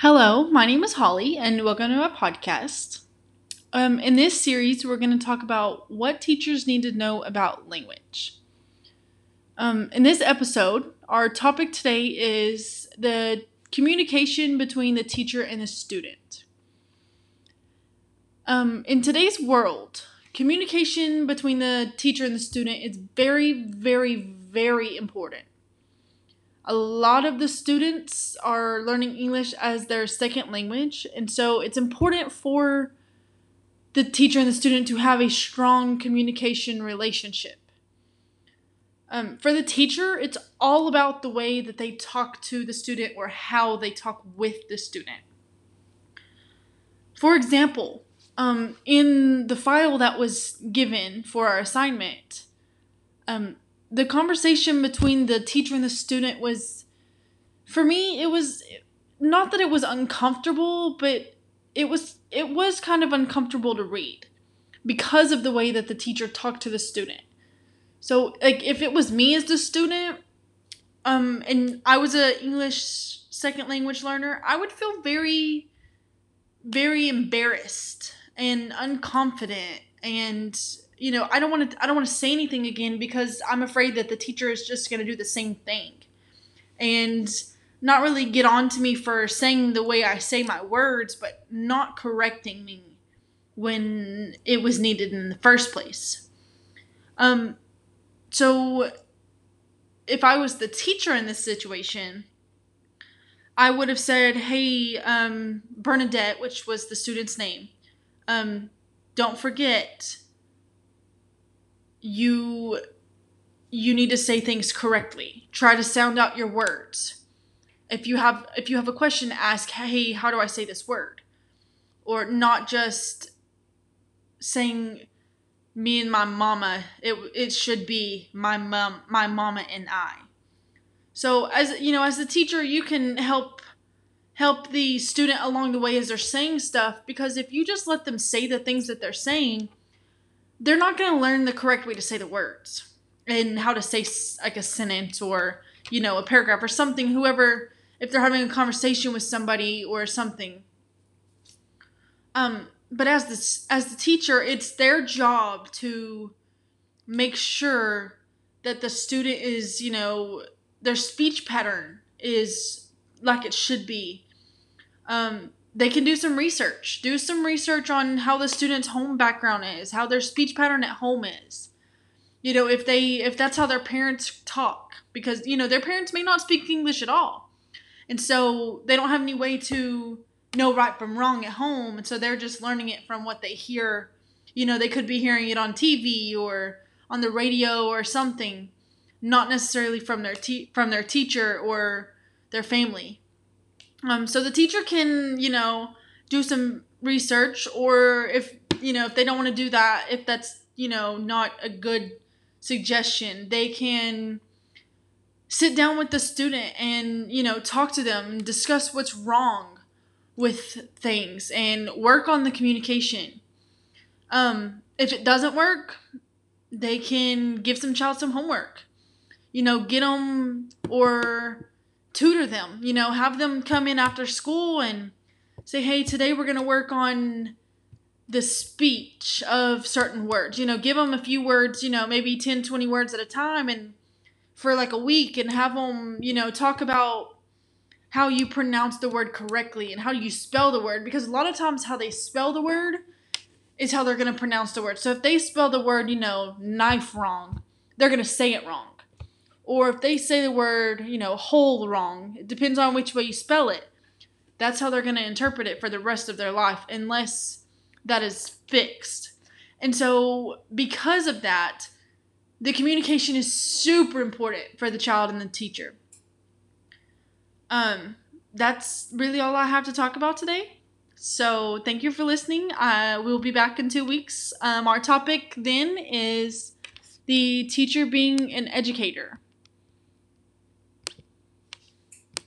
Hello, my name is Holly, and welcome to my podcast. Um, in this series, we're going to talk about what teachers need to know about language. Um, in this episode, our topic today is the communication between the teacher and the student. Um, in today's world, communication between the teacher and the student is very, very, very important a lot of the students are learning English as their second language, and so it's important for the teacher and the student to have a strong communication relationship. Um, for the teacher, it's all about the way that they talk to the student or how they talk with the student. For example, um, in the file that was given for our assignment, um, the conversation between the teacher and the student was for me it was not that it was uncomfortable but it was it was kind of uncomfortable to read because of the way that the teacher talked to the student. So like if it was me as the student um and i was a english second language learner i would feel very very embarrassed and unconfident and you know, I don't want to I don't want to say anything again because I'm afraid that the teacher is just going to do the same thing. And not really get on to me for saying the way I say my words, but not correcting me when it was needed in the first place. Um so if I was the teacher in this situation, I would have said, "Hey, um, Bernadette, which was the student's name, um, don't forget you you need to say things correctly. Try to sound out your words. If you have if you have a question, ask, "Hey, how do I say this word?" Or not just saying me and my mama. It it should be my mom, my mama and I. So as you know, as a teacher, you can help help the student along the way as they're saying stuff because if you just let them say the things that they're saying, they're not going to learn the correct way to say the words and how to say like a sentence or you know a paragraph or something whoever if they're having a conversation with somebody or something. Um but as the as the teacher it's their job to make sure that the student is you know their speech pattern is like it should be um they can do some research. Do some research on how the student's home background is, how their speech pattern at home is. You know, if they if that's how their parents talk because you know, their parents may not speak English at all. And so they don't have any way to know right from wrong at home, and so they're just learning it from what they hear. You know, they could be hearing it on TV or on the radio or something, not necessarily from their te- from their teacher or their family. Um, so the teacher can, you know, do some research, or if you know if they don't want to do that, if that's you know not a good suggestion, they can sit down with the student and you know talk to them, discuss what's wrong with things, and work on the communication. Um, if it doesn't work, they can give some child some homework. You know, get them or tutor them, you know, have them come in after school and say, hey, today we're going to work on the speech of certain words. You know, give them a few words, you know, maybe 10, 20 words at a time and for like a week and have them, you know, talk about how you pronounce the word correctly and how you spell the word because a lot of times how they spell the word is how they're going to pronounce the word. So if they spell the word, you know, knife wrong, they're going to say it wrong or if they say the word, you know, whole wrong, it depends on which way you spell it. That's how they're going to interpret it for the rest of their life, unless that is fixed. And so, because of that, the communication is super important for the child and the teacher. Um, that's really all I have to talk about today. So, thank you for listening. Uh, we'll be back in two weeks. Um, our topic then is the teacher being an educator.